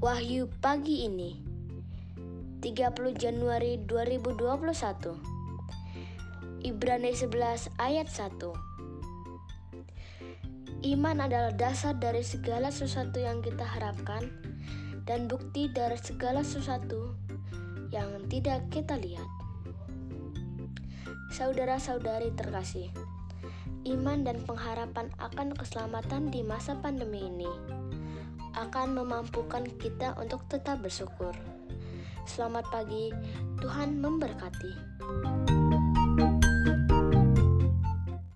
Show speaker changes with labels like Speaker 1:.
Speaker 1: Wahyu pagi ini 30 Januari 2021 Ibrani 11 ayat 1 Iman adalah dasar dari segala sesuatu yang kita harapkan dan bukti dari segala sesuatu yang tidak kita lihat. Saudara-saudari terkasih, iman dan pengharapan akan keselamatan di masa pandemi ini akan memampukan kita untuk tetap bersyukur. Selamat pagi, Tuhan memberkati.